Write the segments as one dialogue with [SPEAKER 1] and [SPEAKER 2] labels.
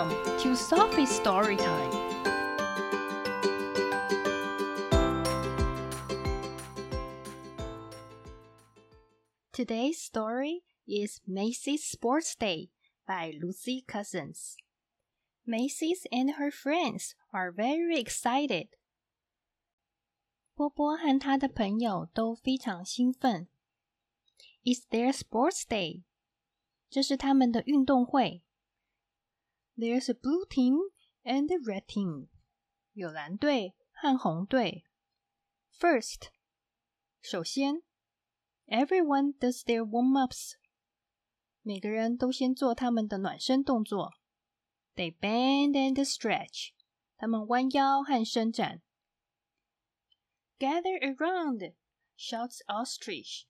[SPEAKER 1] Welcome to Sophie's Story Time. Today's story is Maisy's Sports Day by Lucy Cousins. Maisy's and her friends are very excited. 波波和他的朋友都非常兴奋。It's their sports day，这是他们的运动会。There's a blue team and a red team. 有蓝队和红队。First，首先，everyone does their warm-ups。每个人都先做他们的暖身动作。They bend and stretch。他们弯腰和伸展。Gather around, shouts Ostrich。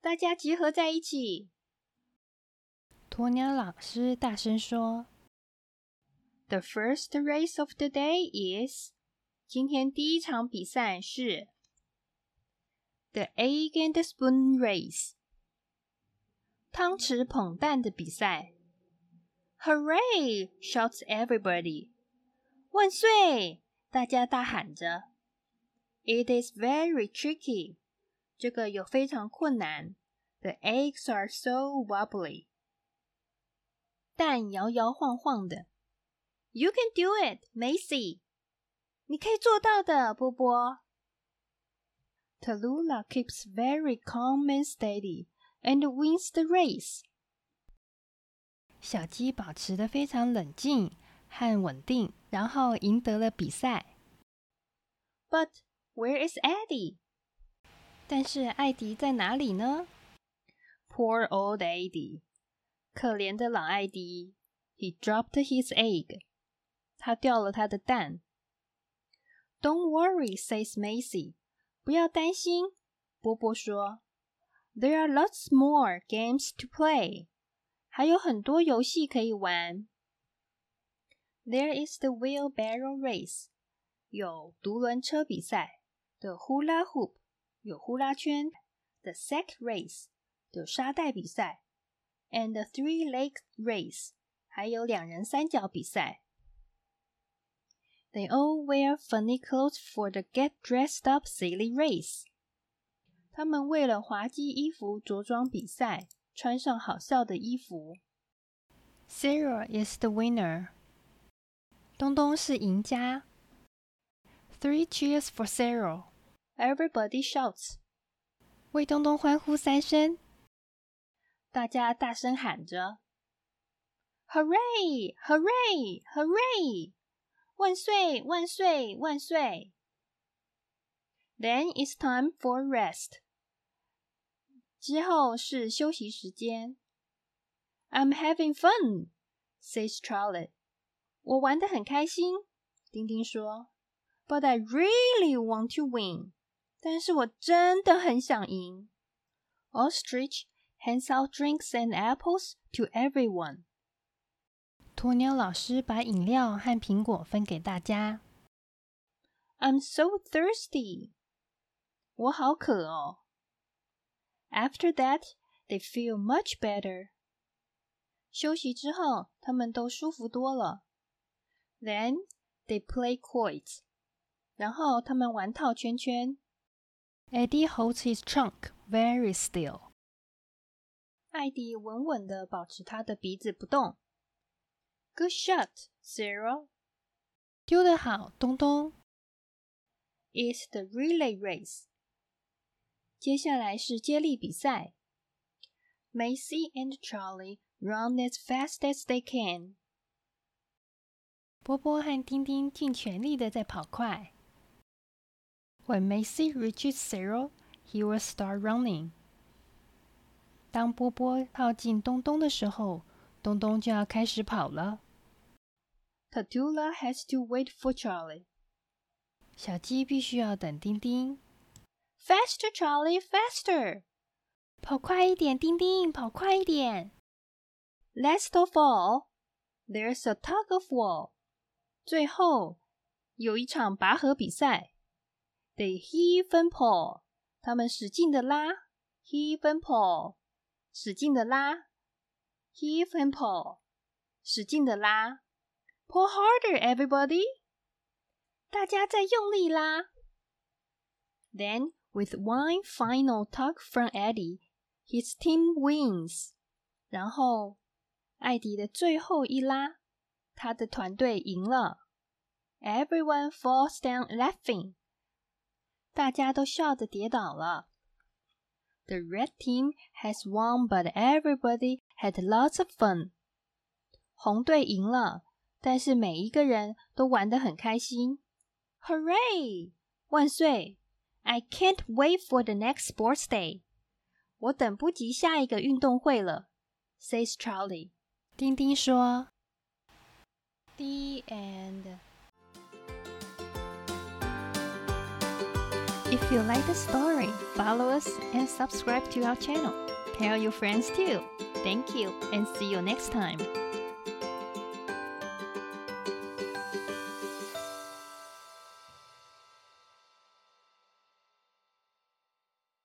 [SPEAKER 1] 大家集合在一起。 鸵鸟老师大声说：“The first race of the day is…… 今天第一场比赛是 The egg and spoon race，汤匙捧蛋的比赛。Hooray! shouts everybody，万岁！大家大喊着。It is very tricky。这个有非常困难。The eggs are so wobbly。 但摇摇晃晃的。You can do it, Maisy！你可以做到的，波波。Tallulah keeps very calm and steady and wins the race。小鸡保持的非常冷静和稳定，然后赢得了比赛。But where is Eddie？但是艾迪在哪里呢？Poor old Eddie！可怜的朗艾迪，He dropped his egg。他掉了他的蛋。Don't worry，says Maisy。不要担心，波波说。There are lots more games to play。还有很多游戏可以玩。There is the wheelbarrow race。有独轮车比赛。The hula hoop。有呼啦圈。The sack race。有沙袋比赛。and the Three Legged Race，还有两人三角比赛。They all wear funny clothes for the get dressed up silly race。他们为了滑稽衣服着装比赛，穿上好笑的衣服。Cyril is the winner。东东是赢家。Three cheers for Cyril！Everybody shouts。为东东欢呼三声。大家大声喊着：“Hooray! Hooray! Hooray! 万岁！万岁！万岁！” Then it's time for rest. 之后是休息时间。I'm having fun, says Charlie. 我玩得很开心，丁丁说。But I really want to win. 但是我真的很想赢。Ostrich hands out drinks and apples to everyone. 鸵鸟老师把饮料和苹果分给大家。I'm so thirsty. 我好渴哦。After that, they feel much better. 休息之后，他们都舒服多了。Then they play quoits. 然后他们玩套圈圈。Eddie holds his trunk very still. 艾迪稳稳的保持他的鼻子不动。Good shot, Cyril。丢得好，东东。It's the relay race。接下来是接力比赛。Maisy and Charley run as fast as they can。波波和丁丁尽全力的在跑快。When Maisy reaches Cyril, he will start running. 当波波靠近东东的时候，东东就要开始跑了。Tatula has to wait for Charlie. 小鸡必须要等丁丁。Faster, Charlie, faster! 跑快一点，丁丁，跑快一点。Last of all, there's a tug of war. 最后有一场拔河比赛。They heave and pull，他们使劲的拉，heave and pull，使劲的拉，heave and pull，使劲的拉，Pull harder, everybody！大家再用力拉。Then, with one final tug from Eddie, his team wins. 然后，艾迪的最后一拉，他的团队赢了。Everyone falls down laughing. 大家都笑着跌倒了。The red team has won, but everybody had lots of fun. 红队赢了，但是每一个人都玩得很开心。Hooray！万岁！I can't wait for the next sports day。我等不及下一个运动会了。Says Charley。丁丁说：“The end。” If you like the story follow us and subscribe to our channel. Tell your friends too. Thank you and see you next time.